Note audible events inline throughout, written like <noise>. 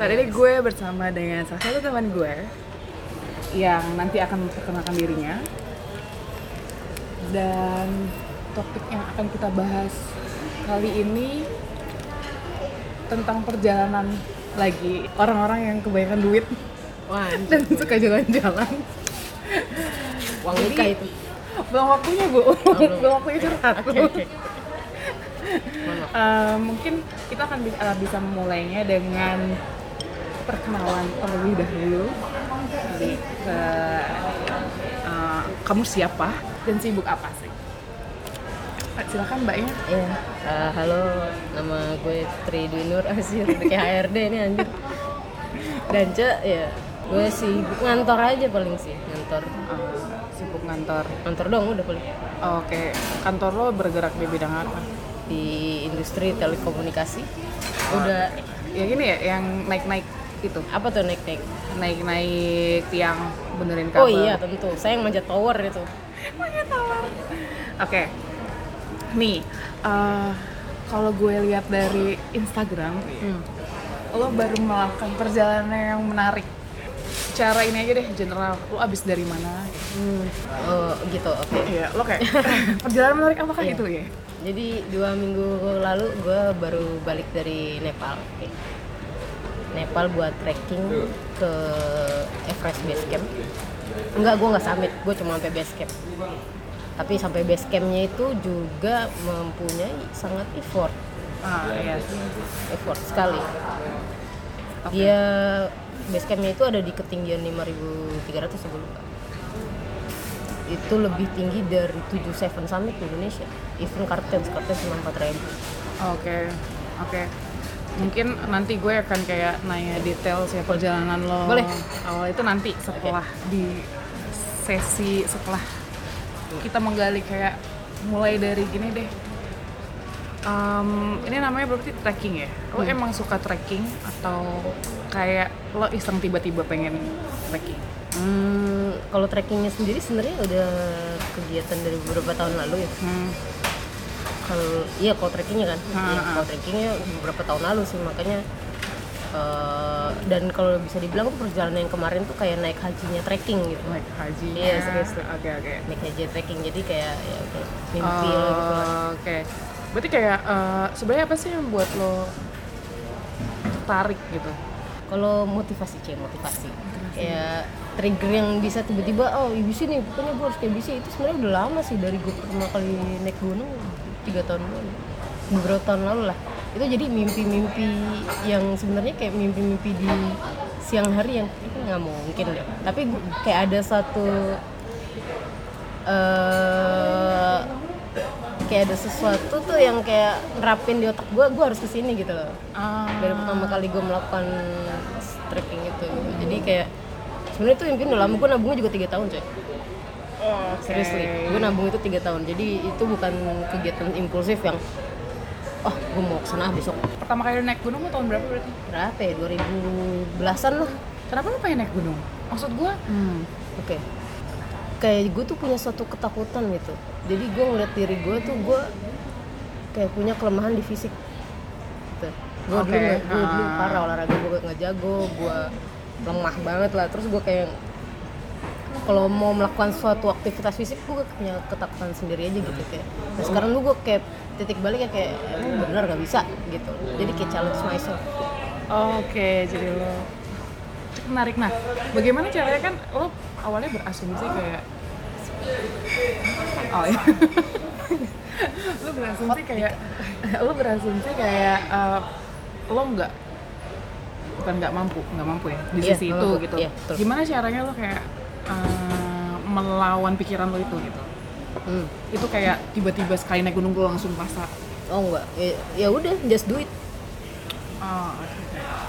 Saat ini gue bersama dengan salah satu teman gue yang nanti akan memperkenalkan dirinya dan topik yang akan kita bahas kali ini tentang perjalanan lagi orang-orang yang kebanyakan duit Wah, dan suka jalan-jalan. uang nikah itu. Belum waktunya bu, belum. <laughs> belum waktunya curhat. Oke, oke. <laughs> Eh, mungkin kita akan bi- eh, bisa memulainya dengan perkenalan terlebih dahulu Jadi, ke eh, kamu siapa dan sibuk apa sih? Silakan mbaknya. Iya. Eh, halo, nama gue Tri Dwi Nur Asir, kayak HRD ini anjir. Dan Ce, ya, gue sibuk ngantor aja paling sih, ngantor. Eh, sibuk ngantor. Ngantor dong udah paling. Oke, kantor lo bergerak di bidang apa? Di industri telekomunikasi. Udah, Ya gini ya, yang naik-naik itu, apa tuh naik-naik? naik-naik tiang benerin kabel. Oh iya tentu, saya yang manjat tower itu. Oke, nih eh, kalau gue lihat dari Instagram, Hmm. lo baru melakukan perjalanan yang menarik. Cara ini aja deh, general. Lo abis dari mana? Hmm. Oh gitu, oke. Iya, lo kayak <laughs> perjalanan menarik apa kan Iya. itu ya? Jadi dua minggu lalu gue baru balik dari Nepal. Oke. Nepal buat trekking ke Everest Base Camp. Enggak, gue nggak summit, gue cuma sampai base camp. Tapi sampai base campnya itu juga mempunyai sangat effort, Ah, iya. effort sekali. Dia base campnya itu ada di ketinggian 5.300 sebelum itu lebih tinggi dari 77 summit di Indonesia. Even Kartens, Kartens cuma 4.000. Oke, oke. Mungkin nanti gue akan kayak nanya detail sih perjalanan lo. Boleh. Awal itu nanti setelah di sesi setelah kita menggali kayak mulai dari gini deh. Em, ini namanya berarti trekking ya? Lo Hmm. emang suka trekking atau kayak lo iseng tiba-tiba pengen trekking? Hmm, kalau trekkingnya sendiri sebenarnya udah kegiatan dari beberapa tahun lalu ya. Hmm. Kalau iya kalau trekkingnya kan, Ah, ah. kalau trekkingnya beberapa tahun lalu sih makanya. eh, dan kalau bisa dibilang tuh perjalanan yang kemarin tuh kayak naik hajinya trekking gitu. Naik haji. Iya, serius. Oke, oke. Naik haji trekking jadi kayak ya udah mimpi lo gitu Oke. Berarti kayak eh, sebenarnya apa sih yang buat lo tertarik gitu? Kalau motivasi cie motivasi. Kayak trigger yang bisa tiba-tiba oh IBC nih pokoknya gue harus kayak IBC itu sebenarnya udah lama sih dari gue pertama kali naik gunung tiga tahun lalu. Beberapa tahun lalu lah. Itu jadi mimpi-mimpi yang sebenarnya kayak mimpi-mimpi di siang hari yang itu nggak mungkin deh. Tapi kayak ada satu eh kayak ada sesuatu tuh yang kayak nerapin di otak gue gue harus ke sini gitu loh. Ah, dari pertama kali gue melakukan trekking itu. Gitu. jadi kayak sebenarnya tuh impian udah lama. Gue nabungnya juga tiga tahun coy oke. seriously gue nabung itu tiga tahun jadi itu bukan kegiatan impulsif yang oh gue mau ke sana besok Pertama kali naik gunung tahun berapa berarti? berapa ya 2000 belasan lah Kenapa lo pengen naik gunung? Maksud gue, hmm, oke kayak gue tuh punya suatu ketakutan gitu jadi gue ngeliat diri gue tuh gue kayak punya kelemahan di fisik gitu. gue Oke, dulu gue dulu ah. parah olahraga gue nggak jago gue lemah banget lah terus gue kayak kalau mau melakukan suatu aktivitas fisik gue punya ketakutan sendiri aja gitu kayak nah, sekarang tuh gue kayak titik balik ya kayak emang bener nggak bisa gitu jadi kayak challenge myself oke jadi lo menarik. Nah, bagaimana caranya kan lo awalnya berasumsi kayak oh ya <laughs> lo berasumsi kayak <laughs> lo berasumsi kayak eh, lo nggak bukan nggak mampu nggak mampu ya di Iya, sisi itu mampu. gitu Iya, betul. gimana caranya lo kayak eh, melawan pikiran lo itu gitu hmm. itu kayak tiba-tiba sekali naik gunung lo langsung pasang oh enggak ya, ya udah just do it oh, oke.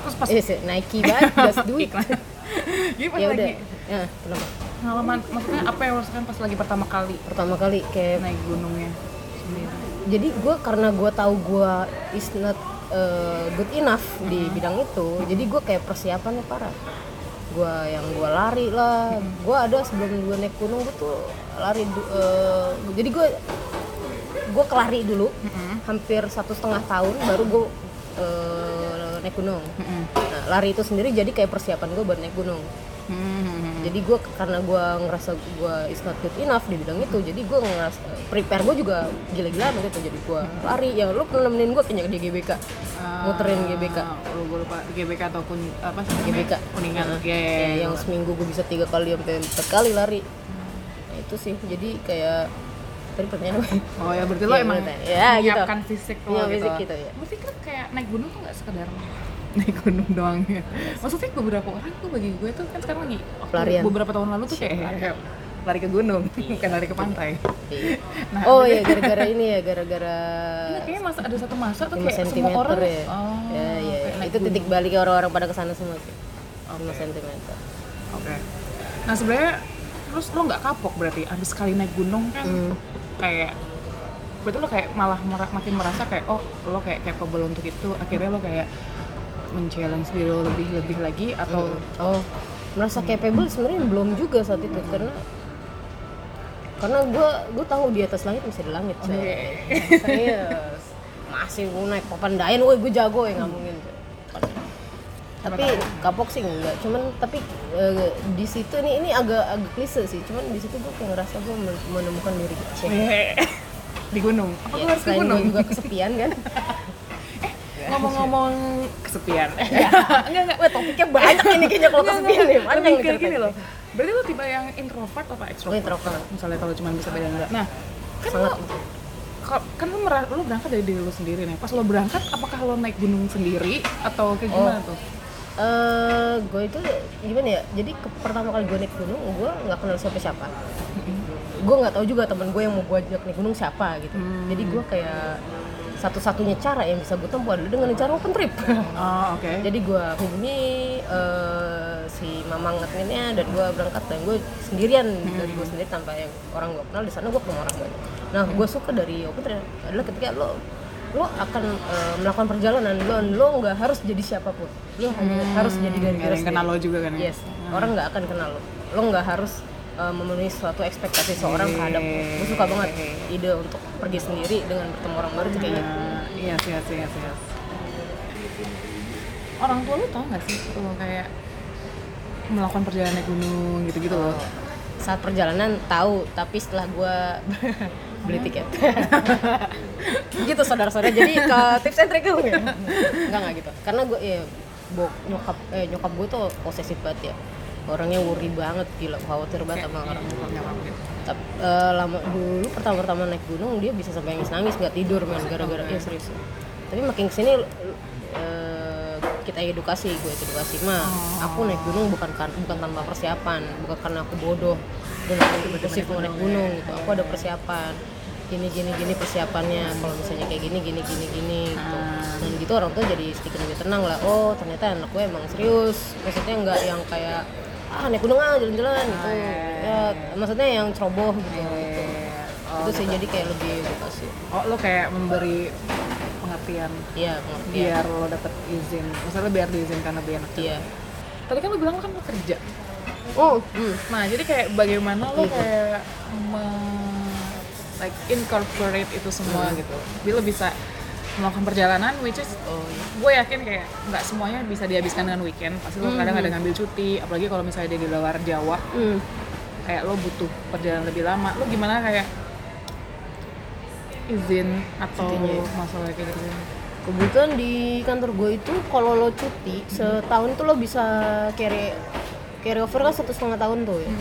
terus pas Eh, se- Nike banget, just do it. <laughs> Jadi pas ya lagi udah. Ya, kenapa? pengalaman, maksudnya apa yang lo rasakan pas lagi pertama kali Pertama kali kayak naik gunungnya sendiri? jadi gue karena gue tahu gue is not uh, good enough di bidang itu, jadi gue kayak persiapannya parah. Gue yang gue lari lah, gue ada sebelum gue naik gunung gue tuh lari. uh, jadi gue gue kelari dulu, hampir satu setengah tahun baru gue uh, naik gunung. Mm-mm. Nah, lari itu sendiri jadi kayak persiapan gue buat naik gunung. Hmm. Jadi gue karena gue ngerasa gue is not good enough di bidang itu, jadi gue ngerasa prepare gue juga gila-gilaan gitu. Jadi gue lari, ya lu pernah nemenin gue kayaknya di GBK, muterin GBK. Lu gue lupa GBK ataupun apa sih? GBK. Kuningan. Nah, Iya, iya, ya, iya. yang seminggu gue bisa tiga kali sampai empat kali lari. Nah, itu sih, jadi kayak tadi pertanyaan apa? Oh ya berarti lo Iya, <laughs> emang. Ya, gitu. menyiapkan fisik lo Iya, gitu. fisik gitu, ya. Berarti kan kayak naik gunung tuh nggak sekedar naik gunung doang ya. Maksudnya beberapa orang tuh bagi gue tuh kan sekarang lagi Pelarian. beberapa tahun lalu tuh kayak lari ke gunung, bukan lari ke pantai. Iya. Nah, oh iya, gara-gara ini ya, gara-gara Iya, kayaknya masa ada satu masa tuh 5 kayak semua orang ya. Oh, ya, ya, naik itu gunung. titik balik orang-orang pada ke sana semua sih. 5 cm. Oke. Nah sebenarnya terus lo nggak kapok berarti abis sekali naik gunung kan Hmm. kayak berarti lo kayak malah mera- makin merasa kayak oh lo kayak capable untuk itu akhirnya lo kayak men-challenge diri lo lebih lebih lagi atau Oh, merasa capable sebenarnya belum juga saat itu karena karena gue gue tahu di atas langit masih ada langit. Oke. serius masih gue naik papandayan woi gue jago ya nggak mungkin tapi kapok sih enggak cuman tapi eh, di situ ini ini agak agak klise sih cuman di situ gue kayak ngerasa gue menemukan diri kecil. Di gunung. Apa ya, harus ke gunung? gue juga kesepian kan <laughs> ngomong-ngomong kesepian. <laughs> Enggak enggak. Wah topiknya banyak ini kayaknya kalau kesepian nih. Lebih nih kayak gini loh. Berarti lo tipe yang introvert apa extrovert? Introvert. Misalnya kalau cuma bisa beda enggak. Nah kan sangat lo ka- kan lo, mera- lo berangkat dari diri lo sendiri nih. Pas lo berangkat apakah lo naik gunung sendiri atau kayak gimana tuh? Eh gue itu gimana ya? Jadi ke, pertama kali gue naik gunung gue nggak kenal siapa siapa. Gue nggak tahu juga teman gue yang mau gue ajak naik gunung siapa gitu. Hmm. jadi gue kayak satu-satunya cara yang bisa gue tempuh adalah dengan cara open trip. Oh oke. <laughs> Jadi gue hubungi eh, si mamang adminnya dan gue berangkat dan gue sendirian dari gue sendiri tanpa yang orang gue kenal. Di sana gue ketemu orang banyak. Nah gue suka dari open trip adalah ketika lo lo akan eh, melakukan perjalanan. Lo lo nggak harus jadi siapa pun. Lo hanya harus jadi dari diri yang kenal lo juga kan ya? Yes. Orang nggak akan kenal lo. Lo nggak harus eh, memenuhi suatu ekspektasi seorang terhadap gue suka banget ide untuk pergi sendiri dengan bertemu orang baru kayak gitu. Iya sih, iya sih, iya sih, iya. Sih. Orang tua lu tau gak sih lo kayak melakukan perjalanan naik gunung gitu-gitu loh. saat perjalanan tahu tapi setelah gue <laughs> beli tiket. <laughs> Gitu saudara-saudara. Jadi ke tips and trick dong <laughs> ya enggak enggak gitu. Karena gue ya bok nyokap eh nyokap gue tuh posesif banget ya orangnya worry banget gila khawatir banget sama orang tapi eh, lama dulu pertama-pertama naik gunung dia bisa sampai nangis-nangis nggak tidur man gara-gara ya serius. Tapi makin ke sini eh, kita edukasi gue edukasi mah aku naik gunung bukan kan bukan tanpa persiapan bukan karena aku bodoh dan aku impulsif mau naik gunung gitu. Aku ada persiapan gini gini gini persiapannya. Kalau misalnya kayak gini gini gini gini gitu. Dan gitu orang tuh jadi sedikit lebih tenang lah. Oh ternyata anak gue emang serius. Maksudnya nggak yang kayak ah naik gunung ah jalan-jalan gitu. Ya maksudnya yang ceroboh gitu, gitu. itu sih jadi kayak lebih edukasi Oh lo kayak memberi pengertian iya pengertian. biar lo dapet izin. Maksudnya biar diizinkan lebih enak. iya. Tadi kan lo bilang lo kan lo kerja. oh. Hmm. Nah jadi kayak bagaimana lo kayak me, like incorporate itu semua gitu. Biar lo bisa melakukan perjalanan which is oh iya. gue yakin kayak nggak semuanya bisa dihabiskan dengan weekend. Pasti lo kadang ada ngambil cuti apalagi kalau misalnya dia di luar Jawa. Hmm. kayak lo butuh perjalanan lebih lama. Lo gimana kayak izin atau Cutinya masalah kayak gitu? Kebetulan di kantor gue itu kalau lo cuti setahun tuh lo bisa carry carry over kan satu setengah tahun tuh ya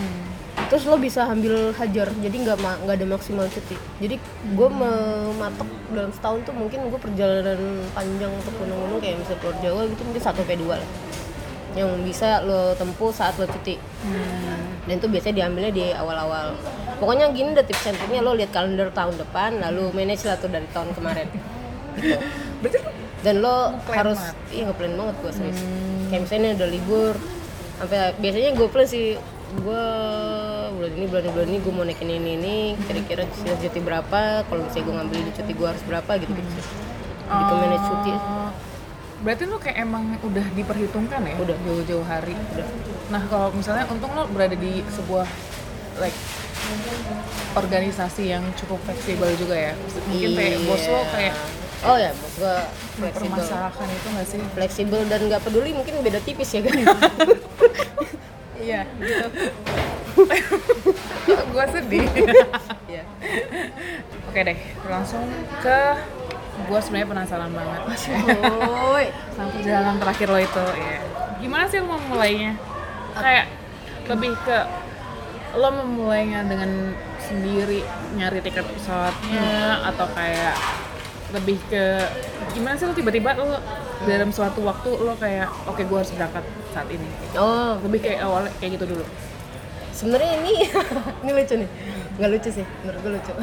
terus lo bisa ambil hajar. Jadi nggak ma- nggak ada maksimal cuti. Jadi gue mematok dalam setahun tuh mungkin gue perjalanan panjang untuk gunung-gunung kayak misalnya keluar Jawa gitu mungkin satu sampai dua lah. Yang bisa lo tempuh saat lo cuti. Dan itu biasanya diambilnya di awal-awal. Pokoknya gini deh tips and triknya lo lihat kalender tahun depan lalu manage lah tuh dari tahun kemarin. Gitu. Dan lo harus banget. Hmm. iya ngeplan banget gue serius. Kayak misalnya udah libur sampai biasanya gue plan sih gue bulan ini bulan ini bulan ini gue mau naikin ini ini. Kira-kira sisa cuti berapa? Kalau misalnya gue ngambil ini cuti gue harus berapa? Gitu gitu sih. Lebih ke manage cuti Oh, berarti lo kayak emang udah diperhitungkan ya? Udah. jauh-jauh hari? Nah kalau misalnya untung lo berada di sebuah like organisasi yang cukup fleksibel juga ya? Mungkin kayak bos lo Iya. kayak oh ya gue fleksibel. mempermasalahkan itu nggak sih? Fleksibel dan nggak peduli mungkin beda tipis ya kan <laughs> iya. <laughs> Gitu gue sedih. Iya. oke deh langsung ke gue sebenarnya penasaran banget. Woi. sampai jalan terakhir lo itu ya gimana sih lo mau mulainya kayak lebih ke lo memulainya dengan sendiri nyari tiket pesawatnya atau kayak lebih ke gimana sih lo tiba-tiba lo dalam suatu waktu lo kayak oke gue harus berangkat saat ini. Oh lebih kayak awalnya kayak gitu dulu. Sebenarnya ini <laughs> ini lucu nih. Nggak lucu sih menurut gue lucu. <laughs>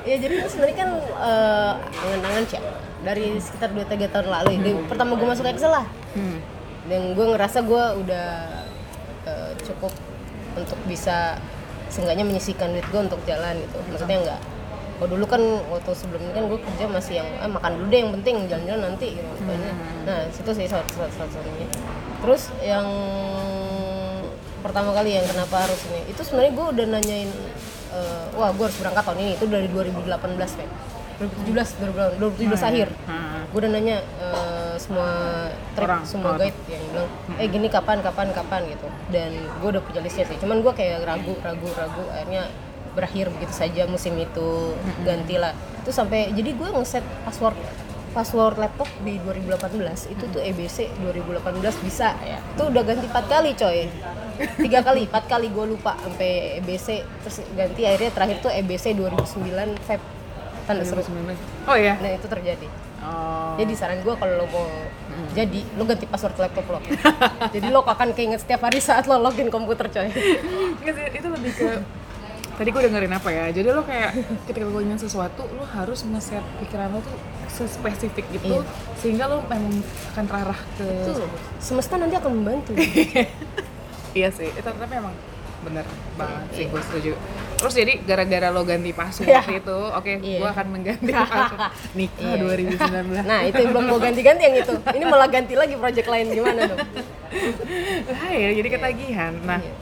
Ya jadi itu sebenarnya kan eh, angan-angan sih dari sekitar 2-3 tahun lalu. Dari pertama gue masuk Excel lah. Hmm. dan gue ngerasa gue udah eh, cukup untuk bisa seenggaknya menyisihkan duit gue untuk jalan gitu. Maksudnya enggak kalau dulu kan waktu sebelum ini kan gue kerja masih yang ah, makan dulu deh yang penting jalan-jalan nanti gitu maksudnya. Nah situ sih salah salah satunya. Terus yang pertama kali yang kenapa harus ini itu sebenarnya gue udah nanyain eh, wah gue harus berangkat tahun ini itu dari 2018 kan 2017 2017 akhir. Hmm. gue udah nanya eh, semua trip Orang, semua oh, guide yang bilang eh gini kapan kapan kapan gitu. Dan gue udah punya listnya sih. Cuman gue kayak ragu ragu ragu. Akhirnya berakhir begitu saja musim itu gantilah. Itu sampai jadi gue ngeset password password laptop di 2018 itu tuh EBC 2018 bisa. Ya itu udah ganti empat kali coy. Tiga kali empat kali gue lupa sampai EBC terus ganti akhirnya terakhir tuh EBC 2009 Feb. Tanda seru. 2019. oh ya nah itu terjadi. Oh. Jadi saran gue kalau lo mau jadi lo ganti password laptop lo. <laughs> Jadi lo akan keinget setiap hari saat lo login komputer coy. Itu lebih ke tadi gue dengerin apa ya? Jadi lo kayak <laughs> ketika lo ingin sesuatu lo harus nge-set pikiran lo tuh sespesifik gitu Iya. sehingga lo memang akan terarah ke Tuh, semesta nanti akan membantu. <laughs> Iya sih itu tapi emang bener banget sih gue setuju. Terus jadi gara-gara lo ganti password Iya. itu oke Iya. gue akan mengganti <laughs> password. Nikah Iya. 2019 nah itu belum mau ganti-ganti yang itu. Ini malah ganti lagi project lain gimana dong? Lah ya jadi ketagihan. Nah Iya.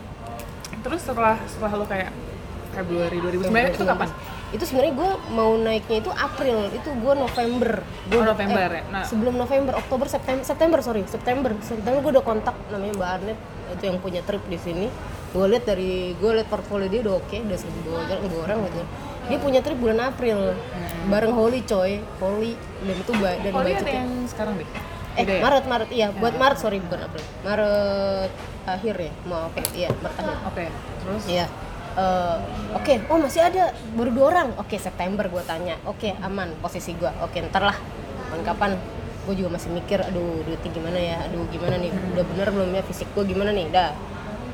terus setelah setelah lo kayak Februari 2019 itu kapan? itu sebenarnya gue mau naiknya itu April. Itu gue November. Gua Oh, udah- November eh, ya? Nah. sebelum November Oktober September September sorry. September. September gue udah kontak namanya Mbak Arnet. Itu yang punya trip di sini. Gue lihat dari gue lihat portfolio dia udah oke udah seribu dua orang dua orang gitu. Dia punya trip bulan April. Bareng Holly coy. Holly dan itu ba- dan ada yang sekarang deh? eh Beda ya? Maret Maret. Iya buat Maret sorry bukan April. Maret akhir ya mau oke iya Maret akhir. Oke, terus? Iya. Eh, Oke, oh masih ada baru dua orang. Oke September gue tanya. Oke aman posisi gue. Oke ntar lah. Kapan kapan? Gue juga masih mikir. Aduh duitnya gimana ya? Aduh gimana nih? Udah bener belum ya fisik gue gimana nih? Dah.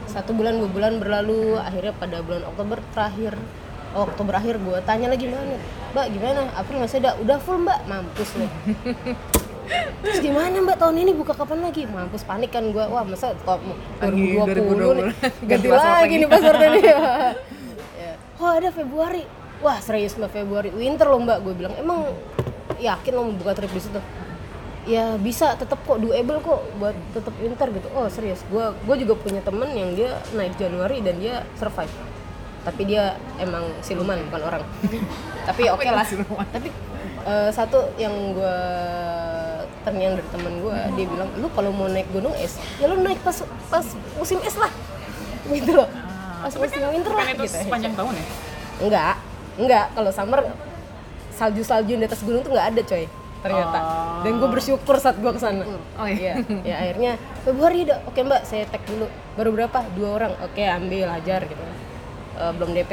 Satu bulan dua bulan berlalu. Akhirnya pada bulan Oktober terakhir. Oh, Oktober akhir gue tanya lagi gimana? Mbak gimana? April masih ada? Udah full mbak? Mampus lu. <laughs> Terus gimana mbak tahun ini buka kapan lagi? Mampus panik kan gue. Wah masa kok Lagi 2020 nih 2020. <laughs> ganti lagi nih passwordnya nih. <laughs> Ya. Oh ada Februari. Wah serius mbak Februari. Winter loh mbak. Gue bilang emang yakin lo mau buka trip di situ? Ya bisa tetap kok doable kok buat tetap winter gitu. Oh serius. Gue gue juga punya temen yang dia naik Januari dan dia survive. Tapi dia emang siluman bukan orang. <laughs> Tapi oke lah. siluman? Tapi eh, satu yang gue terngiang dari temen gue, dia bilang lu kalau mau naik gunung es, ya lu naik pas pas musim es lah, gitu loh. Ah, Pas tapi musim kan winter lah itu gitu. sepanjang tahun ya? Enggak, enggak. Kalau summer salju-salju di atas gunung tuh nggak ada coy ternyata. Oh. Dan gue bersyukur saat gue ke sana. Oh iya. ya akhirnya Februari udah oke mbak saya tag dulu baru berapa dua orang oke ambil ajar gitu Eh, belum DP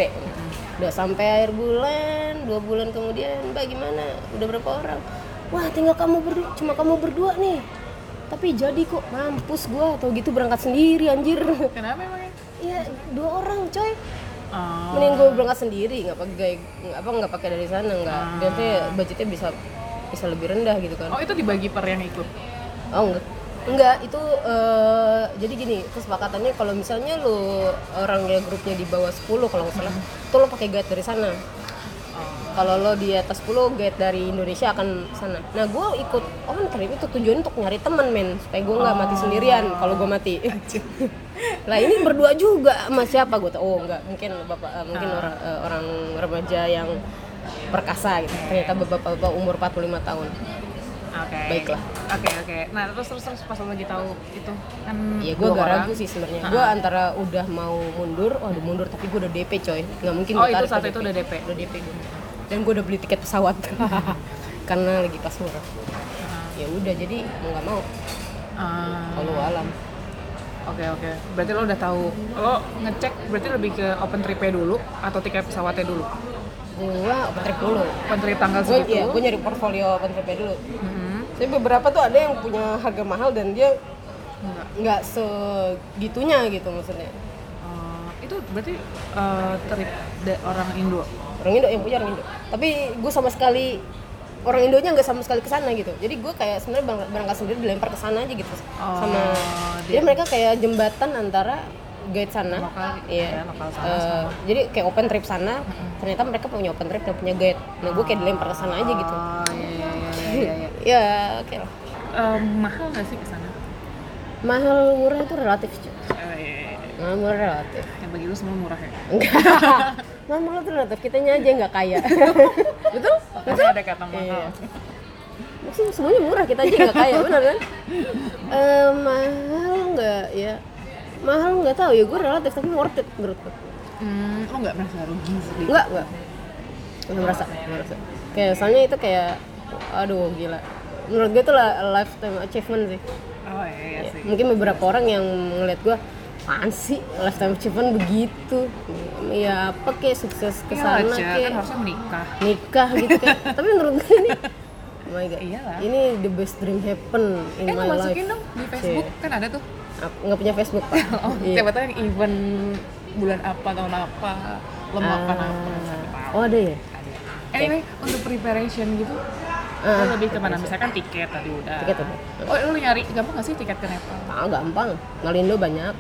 udah sampai akhir bulan dua bulan kemudian mbak gimana? Udah berapa orang? Wah tinggal kamu berdua cuma kamu berdua nih. Tapi jadi kok mampus gua atau gitu berangkat sendiri anjir. Kenapa emangnya? ya dua orang coy. Oh, mending gue berangkat sendiri nggak pakai apa nggak pakai dari sana nggak. Biasanya budgetnya bisa bisa lebih rendah gitu kan. Oh itu dibagi per yang ikut? Oh enggak. Enggak, itu eh, jadi gini, kesepakatannya kalau misalnya lu orangnya grupnya di bawah 10 kalau nggak salah, itu lo pakai guide dari sana. Kalau lo di atas 10 guide dari Indonesia akan sana. Nah, gue ikut oh kan trip itu tujuan untuk nyari teman men, supaya gue nggak mati sendirian kalau gue mati. <laughs> lah ini berdua juga sama siapa? Gue oh enggak mungkin bapak eh, mungkin orang eh, orang remaja yang perkasa gitu. Ternyata bapak-bapak umur 45 tahun Oke. Baiklah. Oke oke. Nah terus terus terus pas lagi tahu itu kan ya gue gak ragu sih sebenarnya gue antara udah mau mundur oh udah mundur tapi gue udah DP coy nggak mungkin Oh, gua itu saat itu udah DP? udah DP gue dan gue udah beli tiket pesawat <laughs> karena lagi pas murah ya udah jadi mau nggak mau Ah, kalau alam Oke oke. Berarti lo udah tahu. Lo ngecek berarti lebih ke open trip-nya dulu atau tiket pesawatnya dulu? gue open trip dulu Open trip tanggal gue segitu. ya gue nyari portfolio open tripnya dulu Mhm. Tapi beberapa tuh ada yang punya harga mahal dan dia nggak segitunya gitu maksudnya. Eh, itu berarti eh, trip orang Indo. orang Indo yang punya orang Indo. Tapi gue sama sekali orang Indonya nggak sama sekali ke sana gitu. Jadi gue kayak sebenarnya berangkat, berangkat sendiri dilempar ke sana aja gitu. Oh, sama dia- jadi mereka kayak jembatan antara guide sana. Lokal, iya. ya, lokal sana Eh, jadi kayak open trip sana. Ternyata mereka punya open trip dan punya guide. Nah gue kayak dilempar ke sana aja gitu. Oh iya iya iya iya. Ya oke. Lah Eh, mahal nggak sih ke sana? mahal murah itu relatif cuy Eh, iya, iya, iya. mahal murah relatif. Yang bagi lu semua murah ya? enggak. <laughs> Mahal murah itu relatif. Kitanya aja nggak kaya. <laughs> Betul? Makanya ada kata mahal. Iya. Maksudnya semuanya murah kita aja nggak kaya benar kan? Eh, mahal nggak? Ya mahal nggak tahu. Ya gue relatif tapi worth it menurut gue Hmm, lo nggak merasa rugi sedikit? nggak nggak. Nggak merasa nggak merasa. Kayak soalnya itu kayak aduh gila menurut gue itu lifetime achievement sih Oh iya, iya sih. mungkin beberapa orang yang ngeliat gue apaan sih lifetime achievement begitu ya apa kayak sukses ke Iya sana kayak kan harusnya menikah. nikah gitu kan <laughs> tapi menurut gue ini oh my god Iyalah. ini the best dream happen in Eh, my life masukin dong di Facebook, kan ada tuh. Nggak punya Facebook pak <laughs> Oh, Iya. siapa tahu yang event bulan apa, tahun apa, lo melakukan Ah. apa, tahu. oh ada ya Anyway, untuk preparation gitu, Lo lebih ke mana? Misalkan tiket tadi udah. Tiket udah. Oh, lo nyari gampang gak sih tiket ke Nepal? ah gampang. Malindo banyak.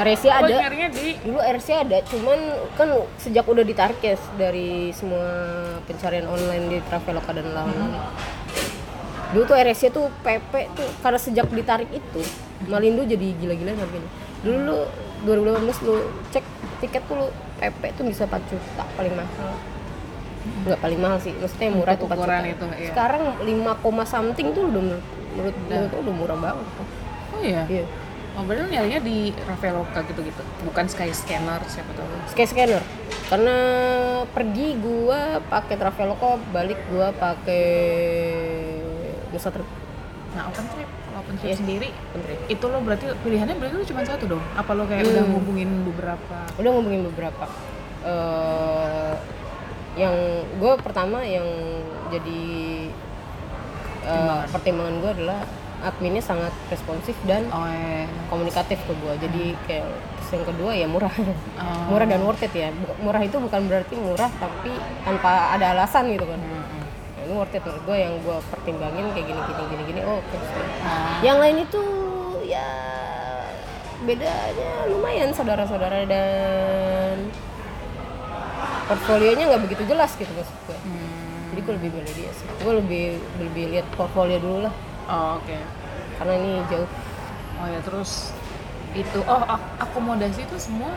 RSC Lo ada. nyarinya di? Dulu RSC ada cuman kan sejak udah ditarik ya dari semua pencarian online di Traveloka dan lain-lain. Dulu tuh RSC tuh PP tuh karena sejak ditarik itu Malindo jadi gila-gilaan harganya dulu lu 2018 lu cek tiket tuh lu PP tuh bisa 4 juta paling mahal nggak paling mahal sih maksudnya yang murah tuh 4 juta ukuran itu, iya. sekarang 5, something tuh udah menurut menurut gua udah murah banget Oh iya. iya Oh, berarti nyarinya di Traveloka gitu-gitu. Bukan Skyscanner siapa tahu. Sky scanner karena pergi gua pakai Traveloka balik gua pakai Nusa Trip Nah, open trip, kalau open trip Iya. sendiri Open Trip. itu lo berarti pilihannya berarti lo cuma satu dong? Apa lo kayak udah Hmm. ngubungin beberapa? udah ngomongin beberapa eh yang gue pertama yang jadi eh, Pertimbangan. gue adalah adminnya sangat responsif dan Oh, eh. komunikatif ke gue jadi kayak terus yang kedua ya murah Oh. murah dan worth it ya murah itu bukan berarti murah tapi tanpa ada alasan gitu kan Hmm, hmm. Nah, ini worth it menurut gue yang gue pertimbangin kayak gini gini gini gini oh oke Nah, yang lain itu ya bedanya lumayan saudara-saudara dan portfolionya nggak begitu jelas gitu maksud gue. Hmm. jadi gue lebih milih dia sih. Gue lebih lebih lihat portfolio dulu lah. Oh, oke. karena ini jauh. Oh ya, terus itu oh ak- akomodasi itu semua?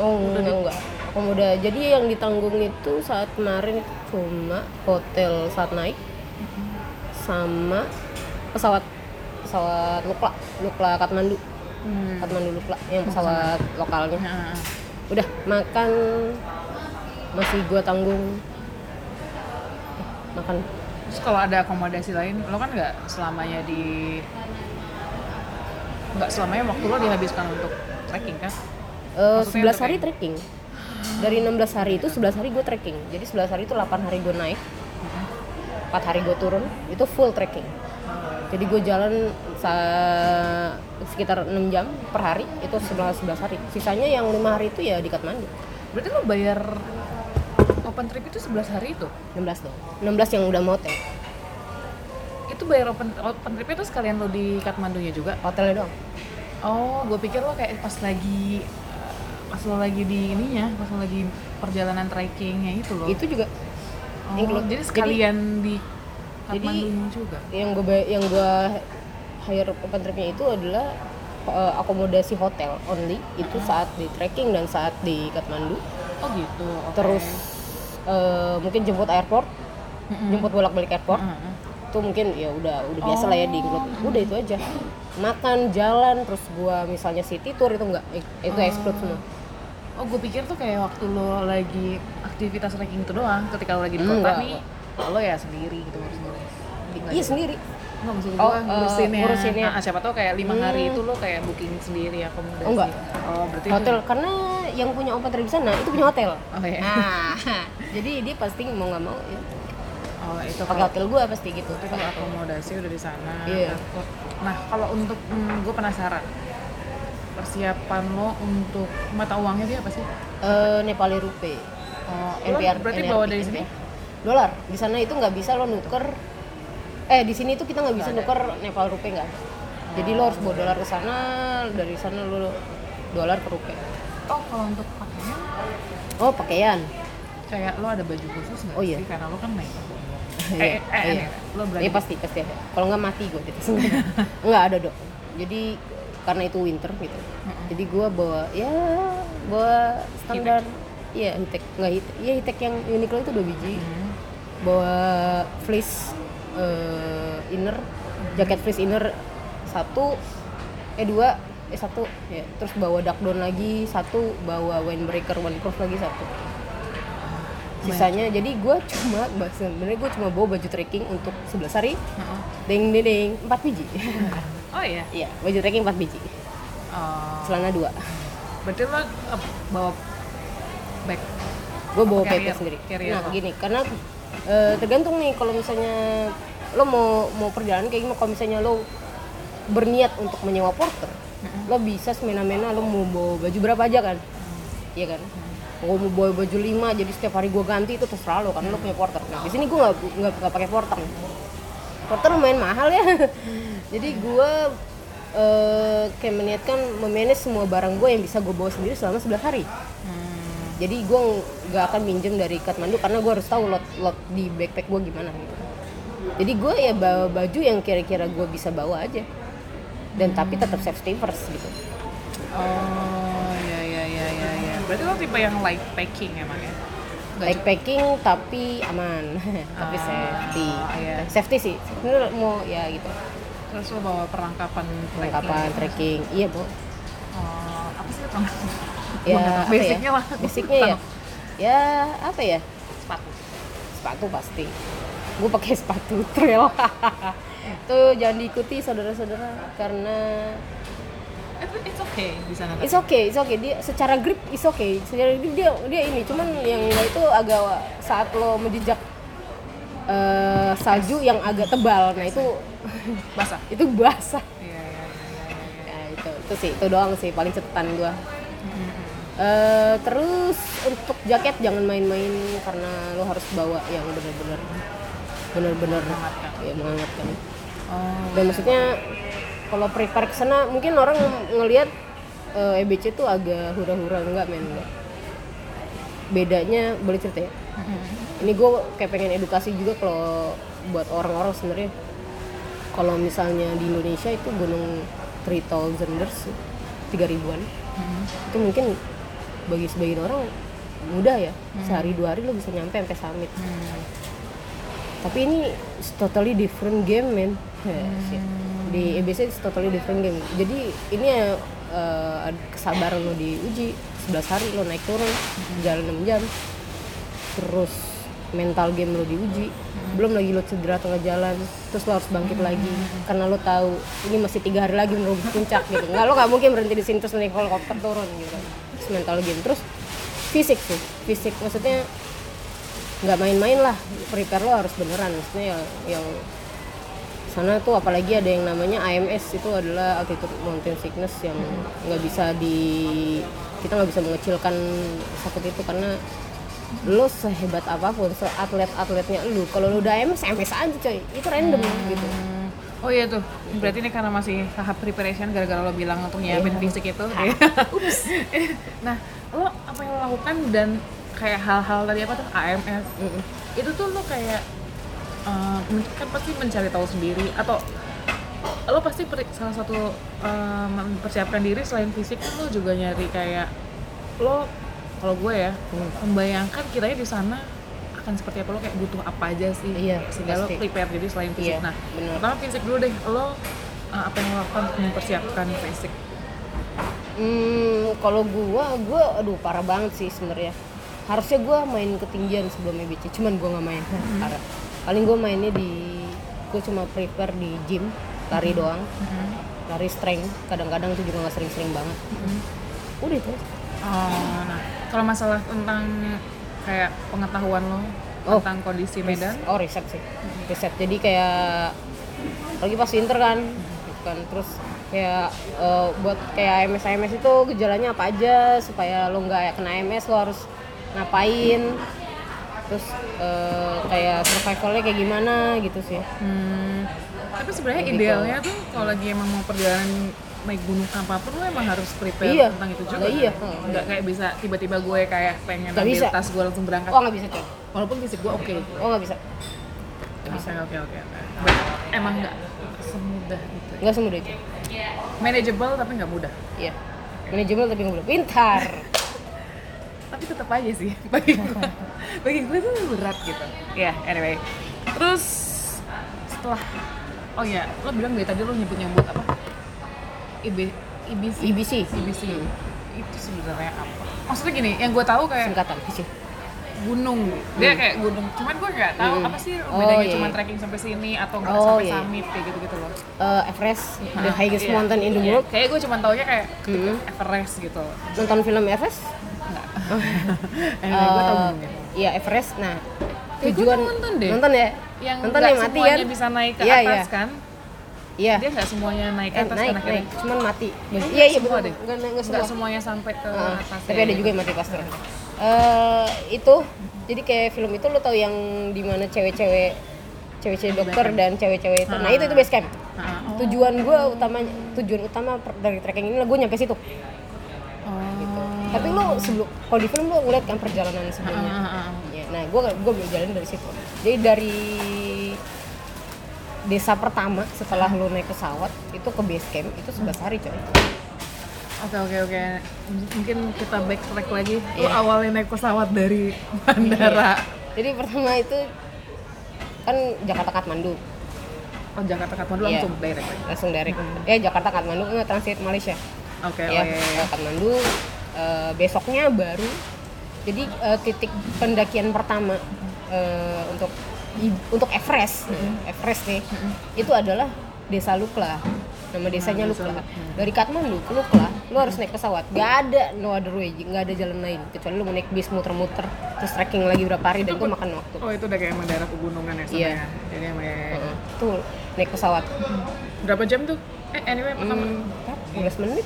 Oh enggak enggak. Akomoda jadi yang ditanggung itu saat kemarin cuma hotel saat naik sama pesawat pesawat Lukla. Lukla Kathmandu hmm. Kathmandu Lukla yang pesawat lokalnya. Nah, udah makan masih gua tanggung. Makan. Terus kalau ada akomodasi lain lo kan nggak selamanya di nggak selamanya waktu lo dihabiskan untuk trekking kan? Eh, Maksudnya 11 untuk hari kayak- trekking. Dari 16 hari itu 11 hari gue trekking. Jadi 11 hari itu 8 hari gue naik. 4 hari gue turun itu full trekking. Jadi gue jalan sekitar 6 jam per hari itu 11 11 hari. Sisanya yang lima hari itu ya di Kathmandu berarti lo bayar open trip itu 11 hari itu? 16 dong. 16 yang udah mau hotel itu bayar open open trip itu sekalian lo di Kathmandunya juga? Hotelnya doang. Oh gue pikir lo kayak pas lagi pas lo lagi di ininya pas lo lagi perjalanan trekkingnya itu lo. Itu juga. Oh, include. jadi Jadi- sekalian di jadi- Kathmandunya juga? yang gue yang gue hire open tripnya itu adalah eh, akomodasi hotel only. Itu saat di trekking dan saat di Kathmandu oh gitu. Oke. terus eh, mungkin jemput airport jemput bolak balik airport Heeh. itu mungkin ya udah udah biasa lah ya di include Oh. udah itu aja makan jalan terus gua misalnya city tour itu enggak Eh, itu Oh. exclude semua Oh, gue pikir tuh kayak waktu lo lagi aktivitas trekking itu doang. Ketika lo lagi di Enggak, kota nih, lo ya sendiri gitu ngurus. iya sendiri Nggak Oh, gue eh, ngurusinnya. ngurusinnya. Nah, siapa tau kayak lima hari Hmm. itu lo kayak booking sendiri akomodasi. Enggak. Oh, berarti hotel karena yang punya open trip sana itu punya hotel Oh iya. nah <laughs> jadi dia pasti mau nggak mau ya Oh, itu pakai kalau hotel gua pasti gitu itu kalau akomodasi udah di sana. Iya. airport. Nah, kalau untuk gue penasaran persiapan lo untuk mata uangnya dia apa sih? Eh, Nepali Rupiah Oh, NPR berarti NRP, bawa dari sini? dolar di sana itu nggak bisa lo nuker eh di sini itu kita nggak bisa nuker Nepal rupiah nggak? Jadi lo harus bawa dolar ke sana dari sana lo dolar ke rupiah Oh, kalau untuk pakaian? Oh pakaian. Kayak lo ada baju khusus nggak Oh, iya. sih? Karena lo kan naik. <laughs> Iya, eh, eh, iya. eh, lo berani. Iya pasti pasti ada. Kalau nggak mati gue di tas nggak ada dok. Jadi karena itu winter gitu. Jadi gue bawa ya bawa standar iya hitek. Nggak hitek. Iya hitek yang Uniqlo itu dua biji. Hmm. bawa fleece eh, inner jaket fleece inner satu eh dua eh satu ya terus bawa duck down lagi satu bawa windbreaker windproof lagi satu. Sisanya jadi gue cuma sebenarnya gue cuma bawa baju trekking untuk 11 hari. Ding ding ding empat biji. <laughs> Oh iya. iya baju trekking empat biji. Oh, celana dua. Berarti lo eh, bawa bag. gue bawa PP sendiri. Carrier nah apa? gini karena eh, tergantung nih kalau misalnya lo mau mau perjalanan kayak gimana. Kalau misalnya lo berniat untuk menyewa porter lo bisa semena-mena lo mau bawa baju berapa aja kan. Iya kan? Gue mau bawa baju 5 jadi setiap hari gue ganti itu terserah lo karena lo punya porter. Nah di sini gue nggak nggak nggak pakai porter. Porter lumayan mahal ya. <laughs> Jadi gue eh, kayak meniatkan memanage semua barang gue yang bisa gue bawa sendiri selama 11 hari. Hmm. Jadi gue nggak akan minjem dari Kathmandu karena gue harus tahu lot lot di backpack gue gimana gitu. Jadi gue ya bawa baju yang kira-kira gue bisa bawa aja. Dan tapi tetap safety first gitu. Oh, ya ya ya ya ya. Berarti lo tipe yang light packing emang ya? Like packing tapi aman. <laughs> Tapi Ah, safety. iya. safety sih. Sebenarnya mau ya gitu. Terus lo bawa perlengkapan perlengkapan trekking. Iya bu. Oh, apa sih perlengkapan? Ya apa Basicnya ya? lah. basicnya ya ya apa ya Sepatu. sepatu pasti gue pakai sepatu <laughs> trail itu jangan diikuti saudara-saudara karena Itu it's okay di sana. it's okay it's okay dia secara grip it's okay secara grip dia dia ini cuman yang itu agak saat lo menjejak eh, salju yang agak tebal nah itu basah. <laughs> itu basah Iya iya iya iya. iya. ya itu itu sih itu doang sih paling catatan gua Eh, terus untuk jaket jangan main-main karena lo harus bawa yang benar-benar benar-benar Menghangatkan. ya menghangatkan Oh, dan maksudnya kalau prepare ke sana mungkin orang ngelihat eh, EBC tuh agak hura-hura enggak men. Enggak bedanya boleh cerita ya? Ini gue kayak pengen edukasi juga kalau buat orang-orang sebenarnya. Kalau misalnya di Indonesia itu gunung 3000ers 3 ribuan. Itu mungkin bagi sebagian orang mudah ya. Sehari dua hari lo bisa nyampe sampai summit. Hmm. tapi ini totally different game man Ya, shit. di EBC it's totally different game. Jadi ini ya eh, ad- kesabaran lo diuji. 11 hari lo naik turun jalan 6 jam. Terus mental game lo diuji. Belum lagi lo cedera tengah jalan terus lo harus bangkit lagi. Karena lo tahu ini masih tiga hari lagi menuju puncak gitu. Nggak lo nggak mungkin berhenti di sini terus naik helikopter turun gitu terus mental game. Terus fisik sih. Fisik maksudnya nggak main-main lah. Prepare lo harus beneran. Maksudnya yang, yang sana tuh apalagi ada yang namanya AMS itu adalah altitude mountain sickness yang nggak bisa di kita nggak bisa mengecilkan sakit itu karena lo sehebat apa pun atlet atletnya lu kalau lu udah AMS AMS aja coy. Itu random gitu. Hmm. Oh iya tuh, berarti ini karena masih tahap preparation gara-gara lo bilang untuk nyiapin Iya. fisik itu. Ups. <laughs> nah, lo apa yang lo lakukan dan kayak hal-hal tadi apa tuh AMS Mm-mm. itu tuh lo kayak men- kan pasti mencari tahu sendiri atau lo pasti per- salah satu eh, mempersiapkan diri selain fisik kan lo juga nyari kayak lo kalau gue ya Hmm. membayangkan kiranya di sana akan seperti apa lo kayak butuh apa aja sih Iya, sehingga lo pasti. prepare jadi selain fisik Iya, nah bener. pertama fisik dulu deh lo uh, apa yang lo lakukan untuk mempersiapkan fisik Hmm, kalau gua, gua aduh parah banget sih sebenarnya. Harusnya gua main ketinggian sebelum EBC, cuman gua nggak main. Parah. Paling gua mainnya di gua cuma prepare di gym, lari doang. Lari strength, kadang-kadang itu juga nggak sering-sering banget. Udah itu. oh nah kalau masalah tentang kayak pengetahuan lo Oh. tentang kondisi medan Oh, riset sih. Riset. Jadi kayak lagi pas winter kan, kan terus kayak eh, buat kayak AMS AMS itu gejalanya apa aja supaya lo nggak kena AMS lo harus ngapain terus eh, kayak survivalnya kayak gimana gitu sih Hmm, tapi sebenarnya Gitu. idealnya tuh kalau lagi emang mau perjalanan naik gunung apa pun lo emang harus prepare Iya. tentang itu juga. Lah iya. kan? Nggak kayak bisa tiba-tiba gue kayak pengen Nggak ambil bisa. tas gue langsung berangkat. oh nggak bisa coy Walaupun fisik gue oke. oh nggak bisa Bisa oke oke oke. Emang nggak semudah itu. nggak semudah itu Manageable tapi nggak mudah. iya manajemen tapi nggak boleh pintar <laughs> Tapi tetap aja sih <laughs> bagi gue. bagi gue tuh berat gitu. Ya anyway. Terus setelah Oh ya, lo bilang dari tadi lo nyebut nyebut apa? IB, IBC. IBC IBC itu sebenarnya apa? Maksudnya gini, yang gue tahu kayak singkatan IBC gunung, dia kayak gunung. Cuman gue nggak tahu Hmm. apa sih Oh, bedanya iya, cuma iya. trekking sampai sini atau nggak Oh, sampai iya. summit kayak gitu-gitu loh. Eh, Everest the Nah, highest iya. mountain in the Iya, world Kayak gue cuma taunya kayak Hmm. Everest gitu. nonton film Everest Enggak. anyway, gue tau <laughs> Eh, gunungnya. Iya Everest. Nah gue tujuan nonton deh. Nonton ya. Yang nonton nggak yang mati semuanya kan? bisa naik ke Iya, atas iya. kan? Iya. Dia nggak semuanya naik ke Eh, atas naik kan naik. Cuman mati. Iya, Iya iya semua deh. Enggak enggak semua. Semuanya sampai ke Ah, atas. tapi ya, ada juga yang mati pasti. Eh itu jadi kayak film itu lo tau yang di mana cewek-cewek cewek-cewek dokter dan cewek-cewek itu. Nah itu itu base camp. Ah, oh. Tujuan gue utama tujuan utama dari trekking ini gue nyampe situ. Oh. Gitu. Tapi lo sebelum kalau di film lo ngeliat kan perjalanan sebelumnya. Ah, ah, ah. Ya, nah gue gue berjalan dari situ. Jadi dari desa pertama setelah lo naik pesawat itu ke base camp itu 11 hari coy. Oke oke oke. Mungkin kita backtrack lagi. Lu Iya. awalnya naik pesawat dari bandara. Jadi pertama itu kan Jakarta Kathmandu Oh Jakarta Kathmandu Iya. langsung direct langsung direct. Ya Jakarta Kathmandu nggak transit Malaysia. Oke ya oke. ke Kathmandu eh, besoknya baru jadi eh, titik pendakian pertama eh, untuk untuk Everest. Everest nih. Itu adalah desa Lukla. Nama desanya desa Lukla. Dari Kathmandu ke Lukla lu harus naik pesawat. Gak ada no other way. Nggak ada jalan lain. Kecuali lu mau naik bis muter-muter terus trekking lagi berapa hari dan itu makan waktu. Oh itu udah kayak emang daerah pegunungan ya Iya. ya. Jadi emang ya. Heeh. tuh naik pesawat. Berapa jam tuh? Eh anyway pertama hmm, 15 menit.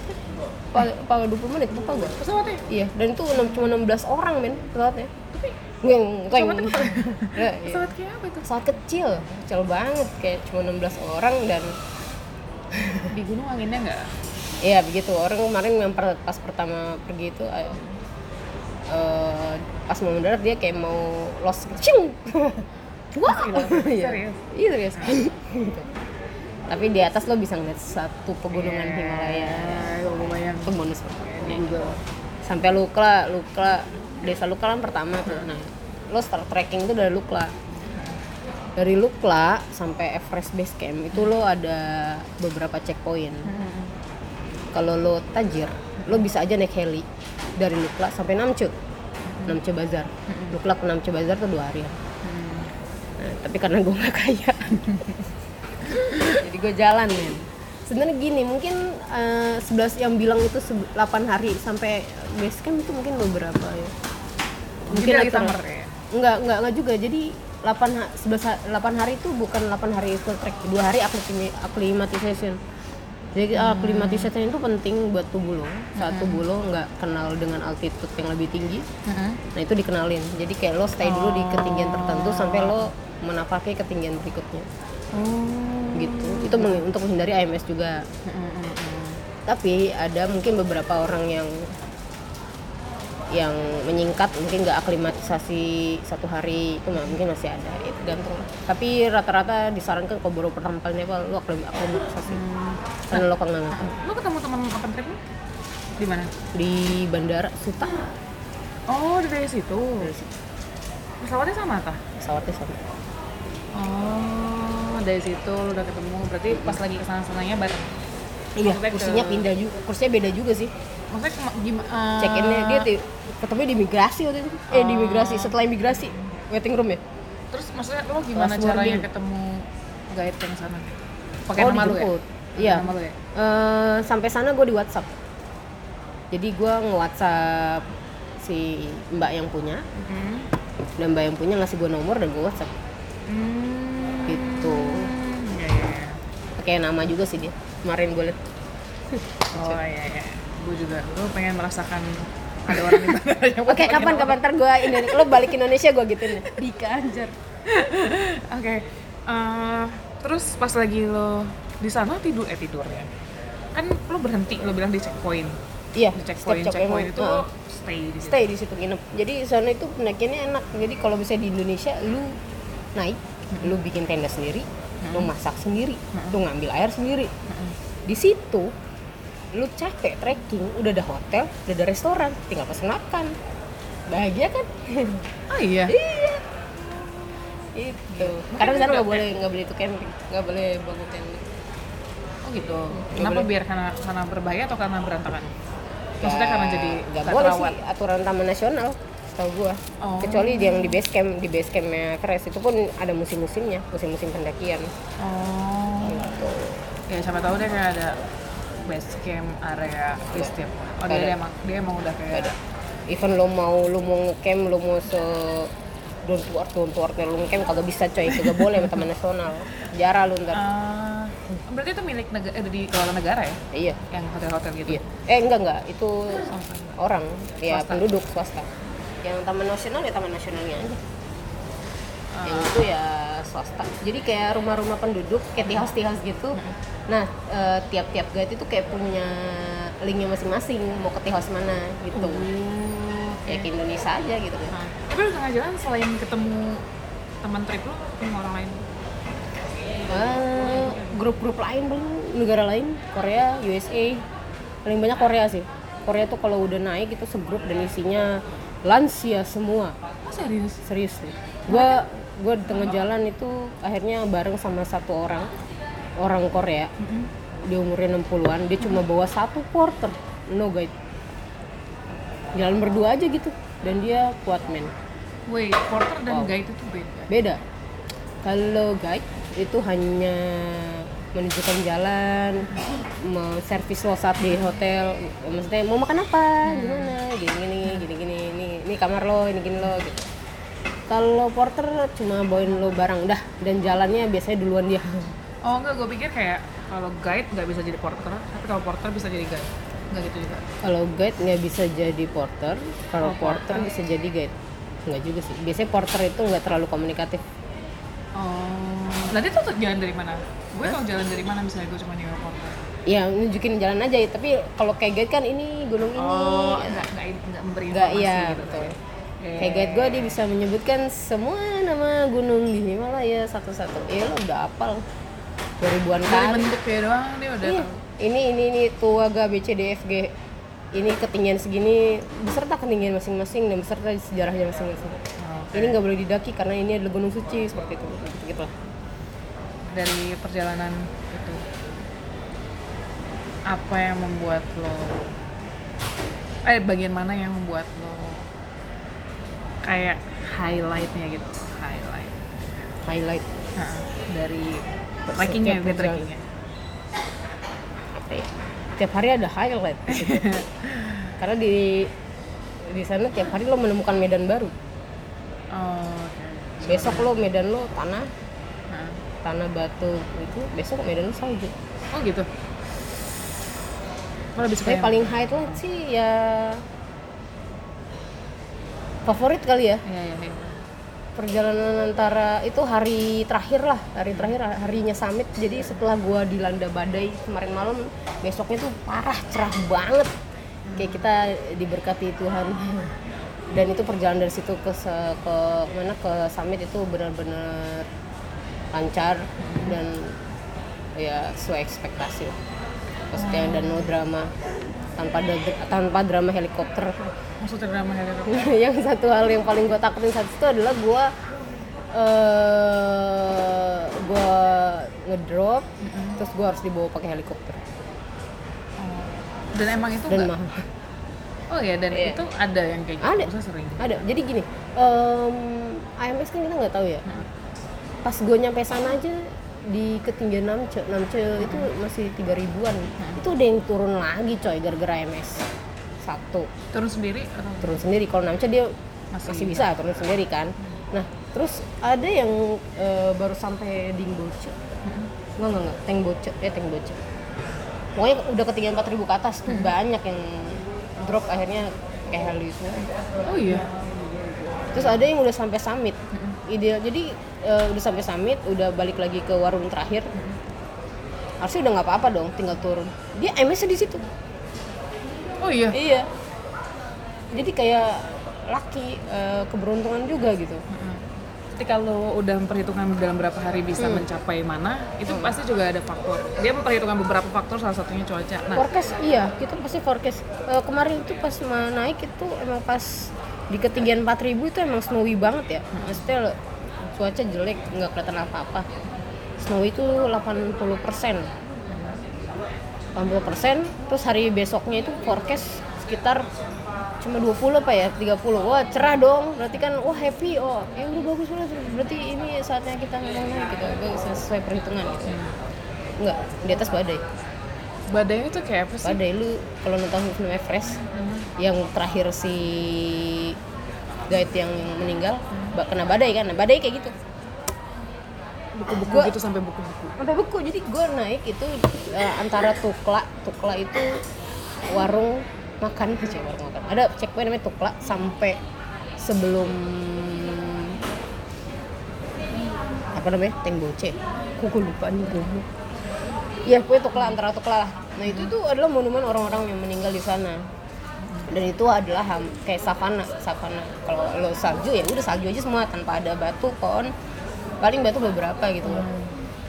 Kan apa, apa 20 menit lupa gua pesawatnya. Iya, dan itu enam- cuma 16 orang men pesawatnya. Weng, weng. Pesawat, kayak apa itu? Pesawat kecil, kecil banget kayak cuma 16 orang dan <laughs> Di gunung anginnya nggak? Iya begitu orang kemarin yang per- pas pertama pergi itu eh, eh, pas mau mendarat dia kayak mau lost gitu. Cing! <laughs> Wah, <laughs> Iya. Serius? Iya serius. Gitu. Tapi di atas lo bisa ngeliat satu pegunungan Himalaya. Ya, lumayan. Itu bonus. Sampai Lukla, Lukla, desa Lukla kan pertama tuh. Nah, lo start trekking itu dari Lukla. Dari Lukla sampai Everest Base Camp itu lo ada beberapa checkpoint. Hmm. Kalau lo tajir, lo bisa aja naik heli dari Lukla sampai Namche. Namche Bazar. Lukla ke Namche Bazar tuh dua hari ya. Hmm. Nah, tapi karena gue nggak kaya, <laughs> jadi gue jalan men. Sebenarnya gini, mungkin eh, 11 yang bilang itu se- 8 hari sampai base camp itu mungkin beberapa ya. Mungkin lagi summer ya. Enggak, enggak, enggak juga. Jadi 8 ha- 11 ha- 8 hari itu bukan 8 hari full trek, 2 hari acclimati- acclimatization. Jadi acclimatization itu penting buat tubuh lo. Saat tubuh lo nggak kenal dengan altitude yang lebih tinggi, Nah itu dikenalin. Jadi kayak lo stay dulu di ketinggian tertentu sampai lo menapaki ketinggian berikutnya. Oh. Gitu. Itu untuk menghindari AMS juga. Tapi ada mungkin beberapa orang yang yang menyingkat mungkin nggak aklimatisasi satu hari itu mah mungkin masih ada itu tergantung lah. tapi rata-rata disarankan kalau baru pertama kali Nepal lo aklim- aklimatisasi karena lo kangen Lu ketemu teman open trip lu? Di mana? di bandara Suta Oh, dari situ. Dari situ. pesawatnya sama tah pesawatnya sama oh dari situ lu udah ketemu berarti pas lagi ke sana sananya bareng iya ke- kursinya pindah juga kursinya beda juga sih maksudnya gimana check innya dia di, ketemu di imigrasi waktu itu eh di Oh. imigrasi setelah imigrasi waiting room ya terus maksudnya lo gimana Kelas caranya boarding. ketemu guide yang sana pakai Oh, nama lu ya Iya. nama lu ya Eh, sampai sana gue di WhatsApp jadi gue nge-WhatsApp si mbak yang punya Hmm. dan mbak yang punya ngasih gue nomor dan gue WhatsApp Hmm. Gitu. Iya, iya, iya. pakai nama juga sih dia kemarin gue liat Oh iya iya. Gue juga. Gue pengen merasakan ada orang di <laughs> oke pakai kapan nama. kapan ntar gue ini lo balik Indonesia gue gituin Dika Anjar. <laughs> Oke. eh, terus pas lagi lo di sana tidur eh tidur ya. Kan lo berhenti lo bilang di checkpoint. iya Di checkpoint checkpoint checkpoint itu stay di situ. stay di situ nginep jadi di sana itu pendakiannya enak jadi kalau misalnya di Indonesia lu naik lu bikin tenda sendiri lu masak sendiri lu ngambil air sendiri Heeh. di situ lu capek trekking udah ada hotel udah ada restoran tinggal pesen makan bahagia kan Oh <laughs> iya. itu karena di sana nggak boleh nggak boleh itu camping nggak boleh bangun tenda Oh gitu. Nggak Kenapa boleh. biar karena karena berbahaya atau karena berantakan? Maksudnya karena jadi nggak nggak boleh terawat. sih aturan taman nasional tau gua Oh. kecuali yang di base camp di base campnya keres itu pun ada musim-musimnya musim-musim pendakian Oh. gitu Ya siapa tahu deh kayak ada base camp area di setiap. Oh dia, dia emang dia emang udah kayak ada. Even lo mau lo mau ngecamp lo mau se don't work don't work lo ngecamp kagak bisa coy. Kagak <laughs> boleh sama taman nasional. Jarah lo ntar. Ah, berarti itu milik negara eh, di keluarga negara ya? Iya. Yang hotel-hotel gitu? Iya. Eh enggak enggak. Itu Oh, orang. Ya Swasta. penduduk swasta. Yang taman nasional ya taman nasionalnya aja. Ah. yang itu ya swasta. Jadi kayak rumah-rumah penduduk kayak tea house tea house gitu nah eh, tiap-tiap guide itu kayak punya linknya masing-masing mau ke tea house mana gitu. Oh, ya ke Indonesia aja gitu. Kan Nah, tapi lu tengah jalan selain ketemu teman trip lu ketemu orang lain? Eh, grup-grup lain belum negara lain Korea USA paling banyak Korea sih. Korea tuh kalau udah naik itu segrup dan isinya lansia semua. Oh serius? Serius sih. Gua gua di tengah jalan itu akhirnya bareng sama satu orang orang Korea. Dia umurnya 60-an dia cuma bawa satu porter. No guide. Jalan berdua aja gitu. Dan dia kuat men. Wait porter dan Wow. guide itu beda? Beda. Kalau guide itu hanya menunjukkan jalan mau servis lo saat di hotel. Maksudnya mau makan apa? Gimana? Gini gini gini gini ini ini kamar lo ini gini lo gitu. Kalau porter cuma bawain lo barang dah dan jalannya biasanya duluan dia <laughs> oh enggak gue pikir kayak kalau guide nggak bisa jadi porter tapi kalau porter bisa jadi guide. Nggak gitu juga. Kalau guide nggak bisa jadi porter kalau Oh, porter. porter. bisa jadi guide. Nggak juga sih. Biasanya porter itu nggak terlalu komunikatif. Oh. Berarti tuh jalan dari mana? Gue tau jalan dari mana misalnya gue cuma nyewa porter. Ya nunjukin jalan aja ya. Tapi kalau kayak guide kan ini gunung ini. Oh enggak enggak enggak memberi Nggak, informasi iya, gitu. betul. Eh, Kayak guide gue dia bisa menyebutkan semua nama gunung di Himalaya satu-satu. Iya lo udah hafal ribuan dari kali. bentuknya doang dia udah Iya. tahu Ini ini ini Tuaga BCDFG. Ini ketinggian segini beserta ketinggian masing-masing dan beserta sejarahnya masing-masing. Oh, oke. Ini nggak boleh didaki karena ini adalah gunung suci seperti itu. Gitu lah. dari perjalanan itu apa yang membuat lo eh bagian mana yang membuat lo kayak highlightnya gitu highlight Highlight Nah, dari trackingnya perjalanan. trackingnya apa ya? Tiap hari ada highlight. di <laughs> situ. karena di di sana tiap hari lo menemukan medan baru. oh, oke Besok lo medan lo tanah Nah. tanah batu itu besok medan salju oh gitu lo suka saya yang paling highlight sih ya favorit kali ya iya iya iya perjalanan antara itu hari terakhir lah hari terakhir harinya summit. Jadi setelah gua dilanda badai kemarin malam besoknya tuh parah cerah banget. Kayak kita diberkati Tuhan. <laughs> Dan itu perjalanan dari situ ke se- ke mana ke summit itu benar-benar lancar dan ya sesuai ekspektasi lah. Maksudnya dan no drama tanpa ada tanpa drama helikopter Maksudnya drama helikopter. <laughs> yang satu hal yang paling gue takutin saat itu adalah gue eh gue ngedrop terus gue harus dibawa pakai helikopter Dan emang itu dan mahal Oh iya, dan Iya. itu ada yang kayak gitu. Ada. Maksudnya sering. ada jadi gini em, AMS kan kita nggak tahu ya pas gue nyampe sana aja di ketinggian Namche Namche itu masih tiga ribuan. Itu udah yang turun lagi coy gara-gara AMS satu. Turun sendiri atau? Turun sendiri. Kalau Namche dia Masih masih, bisa. turun sendiri kan. Nah terus ada yang eh, baru sampai Dingboche nggak nggak nggak. Tengboche eh Tengboche pokoknya udah ketinggian 4000 ke atas. Tuh banyak yang drop akhirnya kayak heli semua Oh iya. terus ada yang udah sampai summit ideal jadi eh, udah sampai summit udah balik lagi ke warung terakhir harusnya udah nggak apa-apa dong tinggal turun dia MS di situ Oh iya. iya jadi kayak laki eh, keberuntungan juga gitu Ketika lo udah memperhitungkan dalam berapa hari bisa Hmm. mencapai mana, itu pasti juga ada faktor. Dia memperhitungkan beberapa faktor, salah satunya cuaca. Nah, forecast iya kita pasti forecast Eh, kemarin itu pas naik itu emang pas di ketinggian 4000 itu emang snowy banget ya. Maksudnya cuaca jelek nggak kelihatan apa-apa. Snowy itu 80 persen. 80 persen terus hari besoknya itu forecast sekitar cuma 20 apa ya 30 wah cerah dong. Berarti kan wah happy. Oh ya udah bagus banget. Berarti ini saatnya kita ngomong naik gitu sesuai perhitungan gitu. Enggak di atas badai badainya itu kayak apa sih? badai lu kalau nonton film Everest yang terakhir si guide yang meninggal ba- kena badai kan? Nah, badai kayak gitu. Buku-buku Gua- gitu sampai buku-buku. sampai beku jadi gue naik itu eh, antara tukla tukla itu warung makan. <laughs> Cek warung makan. Ada checkpoint namanya tukla sampai sebelum apa namanya? Tengboce kok gue lupa nih gue ya pokoknya tukla antara tukla lah. Nah itu tuh adalah monumen orang-orang yang meninggal di sana. Dan itu adalah ham- kayak savana savana. Kalau lo salju ya udah salju aja semua tanpa ada batu pohon. Paling batu beberapa gitu loh.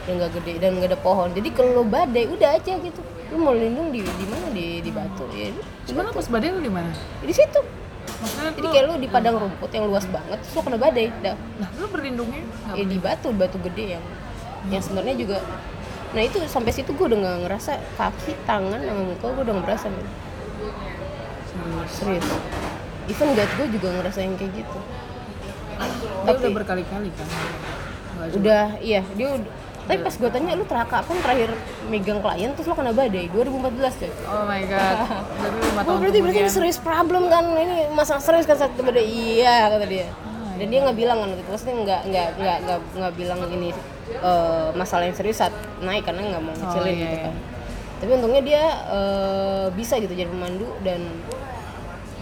Dan nggak gede dan nggak ada pohon. Jadi kalau lo badai udah aja gitu. Lo mau lindung di di mana? Di di batu. Ya lo pas badai lo di mana? di situ. Maksudnya jadi lo- kayak lo di padang rumput yang luas banget terus lo kena badai dah. Nah, lo berlindungnya ya di batu batu gede yang yang sebenarnya juga nah itu sampai situ gue udah nggak ngerasa kaki tangan sama muka gue udah nggak berasa men. serius. even guide gue juga ngerasa yang kayak gitu. Dia udah berkali-kali kan? Udah iya. Dia udah tapi pas gue tanya lu terakhir kapan terakhir megang klien terus lo kena badai? 2014 coy. Oh my god. <laughs> Jadi lima tahun berarti berarti ini serius problem kan? Ini masalah serius kan saat badai? Iya kata dia. Oh, dan dia nggak bilang kan maksudnya nggak nggak nggak nggak bilang ini eh, masalah yang serius saat naik karena nggak mau ngecilin iya, gitu iya. kan tapi untungnya dia eh, bisa gitu jadi pemandu dan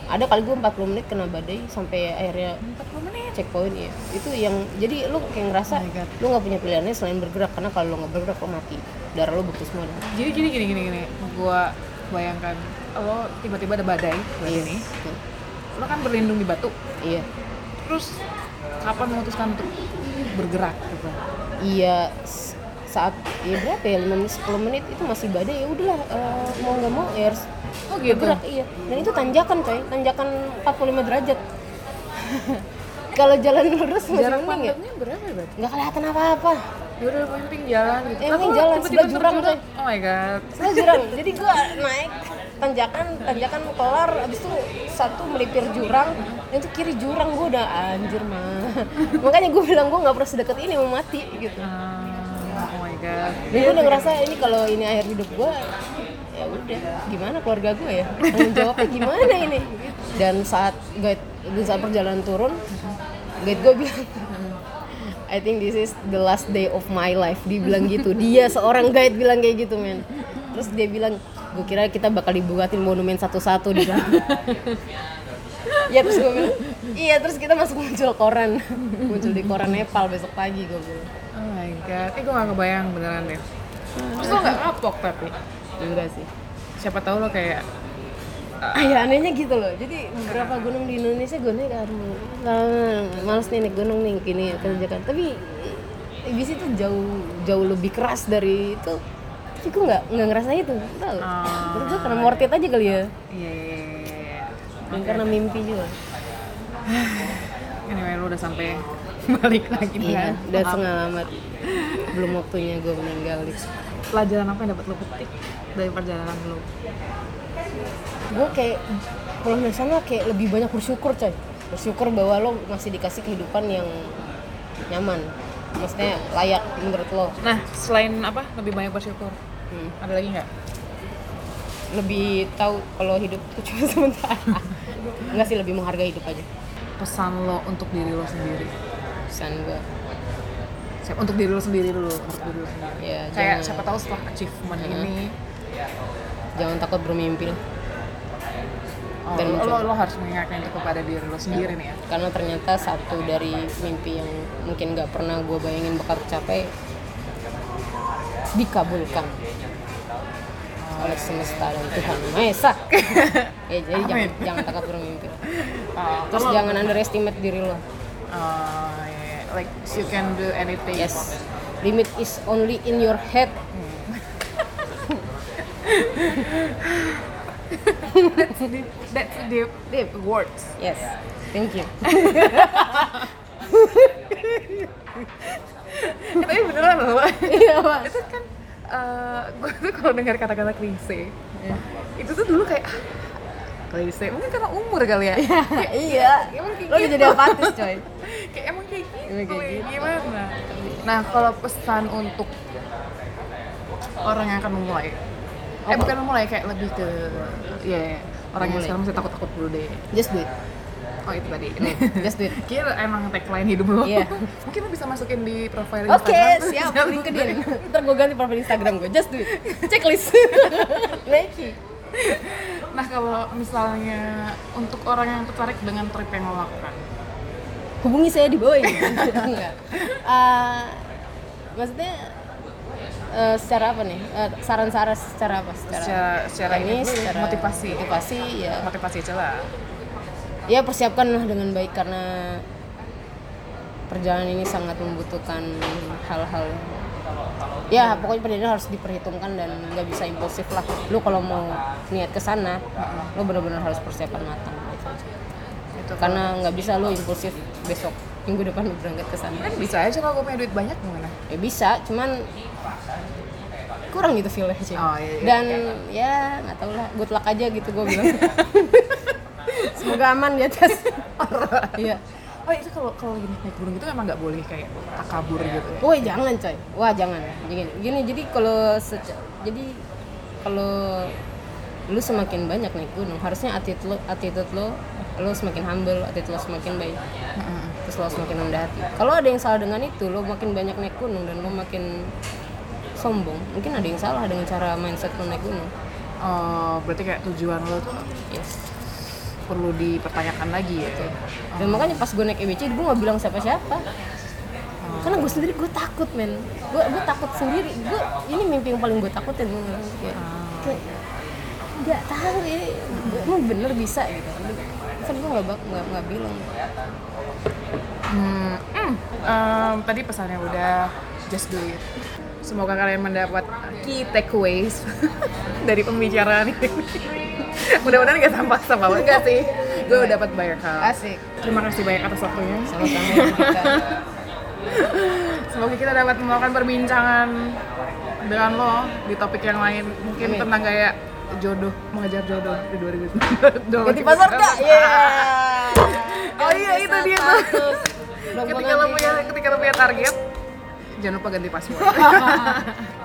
ada kali gue 40 menit kena badai sampai akhirnya 40 menit. checkpoint ya itu yang jadi lu kayak ngerasa Oh lu nggak punya pilihannya selain bergerak karena kalau lu nggak bergerak lo mati darah lu beku semua dah. Jadi gini gini gini gini. Gua bayangkan lo tiba-tiba ada badai bulan iya ini. Lo kan berlindung di batu. iya Terus kapan memutuskan untuk bergerak gitu? Iya saat ya berapa ya 5 menit 10 menit itu masih badai ya udahlah eh, mau nggak mau ya harus Oh gitu. bergerak iya dan itu tanjakan coy tanjakan 45 derajat <laughs> kalau jalan lurus masih Jarak mending ya pandangnya berapa ya, nggak kelihatan apa-apa Ya udah penting jalan gitu. Lah, penting jalan, sebelah jurang, terjun? Oh my god. saya jurang jadi gua naik tanjakan tanjakan kelar abis itu satu melipir jurang itu kiri jurang gua udah anjir mah <laughs> makanya gua bilang gua nggak pernah sedekat ini mau mati gitu. Ah, oh my god. gue udah ngerasa ini kalau ini akhir hidup gue ya udah gimana keluarga gue ya? Tanggung jawabnya gimana ini? Dan saat guide saat perjalanan turun guide gue bilang I think this is the last day of my life. Dia bilang gitu. Dia seorang guide bilang kayak gitu men. Terus dia bilang gue kira kita bakal dibuatin monumen satu-satu di sana <laughs> ya terus gue bilang iya terus kita masuk muncul koran muncul di koran Nepal besok pagi gue bilang Oh my god. Eh gue gak kebayang beneran deh. Terus lo gak kapok tapi? enggak sih Siapa tahu lo kayak Ah, ya anehnya gitu loh. Jadi beberapa gunung di Indonesia gue naik aduh, males nih naik gunung nih gini kerjakan. Tapi ibis itu jauh jauh lebih keras dari itu. tapi gue nggak nggak ngerasa itu tahu Ah. menurut gue karena worth it aja kali ya Iya, iya, dan karena mimpi juga <sighs> Anyway, lu udah sampai <laughs> balik lagi iya dengan udah setengah alamat belum waktunya gue meninggal pelajaran apa yang dapat lu petik dari perjalanan lu? gue kayak pulang dari sana kayak lebih banyak bersyukur coy bersyukur bahwa lo masih dikasih kehidupan yang nyaman maksudnya layak menurut lo Nah, selain apa? Lebih banyak bersyukur. Hmm. Ada lagi nggak? Lebih tahu kalau hidup itu cuma <laughs> sementara enggak sih lebih menghargai hidup aja Pesan lo untuk diri lo sendiri. pesan gue Siap, untuk diri lo sendiri dulu, untuk diri lo sendiri. ya Kayak jangan, siapa tahu setelah achievement Hmm. ini, jangan takut bermimpi lah oh, Dan lo, lo harus mengingatkan itu kepada diri lo sendiri nih ya. karena ternyata satu dari mimpi yang mungkin nggak pernah gue bayangin bakal tercapai dikabulkan oleh semesta dan Tuhan Maha Esa. <laughs> ya jadi jangan, Amin. jangan takut bermimpi. <laughs> Oh, Terus kalau- jangan underestimate diri lo. Oh, yeah. like you can do anything. Yes. Limit is only in your head. <laughs> That's deep. That's deep. Deep words. Yes. Thank you. Tapi beneran loh. Iya, Pak. itu kan <laughs> gue tuh kalau dengar kata-kata klise itu tuh dulu kayak ah, klise mungkin karena umur kali ya <laughs> Kayak, iya. emang kayak Lo gitu. jadi apatis, coy. <laughs> kayak emang kayak gitu, Emang kayak ya, gitu. gimana nah kalau pesan untuk orang yang akan memulai eh Apa? bukan memulai kayak lebih ke ya ya, orang yang sekarang masih takut-takut dulu deh Just do it. Oh itu tadi Just do it. kira emang tagline hidup lo Iya. mungkin lo bisa masukin di profile Oke, Instagram siap. LinkedIn. Ntar gue ganti profil Instagram gue. Just do it. Checklist. <laughs> Nike. Nah kalau misalnya untuk orang yang tertarik dengan trip yang lo lakukan, hubungi saya di bawah ini. <laughs> Enggak. Eh, maksudnya eh, secara apa nih? Eh, Saran-saran secara apa? Secara, secara secara ini secara motivasi, motivasi ya. motivasi aja lah. Ya persiapkanlah dengan baik karena perjalanan ini sangat membutuhkan hal-hal. Ya pokoknya perjalanan harus diperhitungkan dan nggak bisa impulsif lah. Lu kalau mau niat ke sana lu benar-benar harus persiapan matang gitu. Itu karena nggak bisa lu impulsif besok minggu depan lu berangkat ke sana. Kan bisa aja kalau gue punya duit banyak gimana? ya bisa cuman kurang gitu feel sih. Oh, iya, iya, dan ya nggak tahu lah. Good luck aja gitu gue bilang <laughs> semoga aman di atas iya Oh itu kalau kalau lagi naik gunung itu emang nggak boleh kayak takabur gitu. ya? Woi jangan coy, wah jangan. Gini, gini jadi kalau jadi kalau lu semakin banyak naik gunung, harusnya attitude lo, attitude lo, lo semakin humble, attitude lo semakin baik, terus lo semakin rendah hati. Kalau ada yang salah dengan itu, lo makin banyak naik gunung dan lo makin sombong, mungkin ada yang salah dengan cara mindset lo naik gunung. Oh berarti kayak tujuan lo tuh Yes. Perlu dipertanyakan lagi ya. Dan makanya pas gue naik EBC, gue nggak bilang siapa-siapa. Karena gue sendiri gue takut men, gue gue takut sendiri. Gue ini mimpi yang paling gue takutin. Gue kayak nggak tahu ini gue bener bisa gitu. Kan gue nggak nggak nggak bilang. Hmm, hmm. Em, tadi pesannya udah just do it. Semoga kalian mendapat key takeaways <laughs> dari pembicaraan ini. Mudah-mudahan nggak sampah-sampah banget nggak sih. Gue udah dapat banyak hal. Asik. Terima kasih banyak atas waktunya. Ya. Semoga kita dapat melakukan perbincangan dengan lo di topik yang lain. Mungkin Amin. tentang kayak jodoh, mengejar jodoh di 2020. Ganti password kak? Iya. Oh iya itu dia tuh. Ketika lo punya ketika lo punya target, jangan lupa ganti password. <laughs>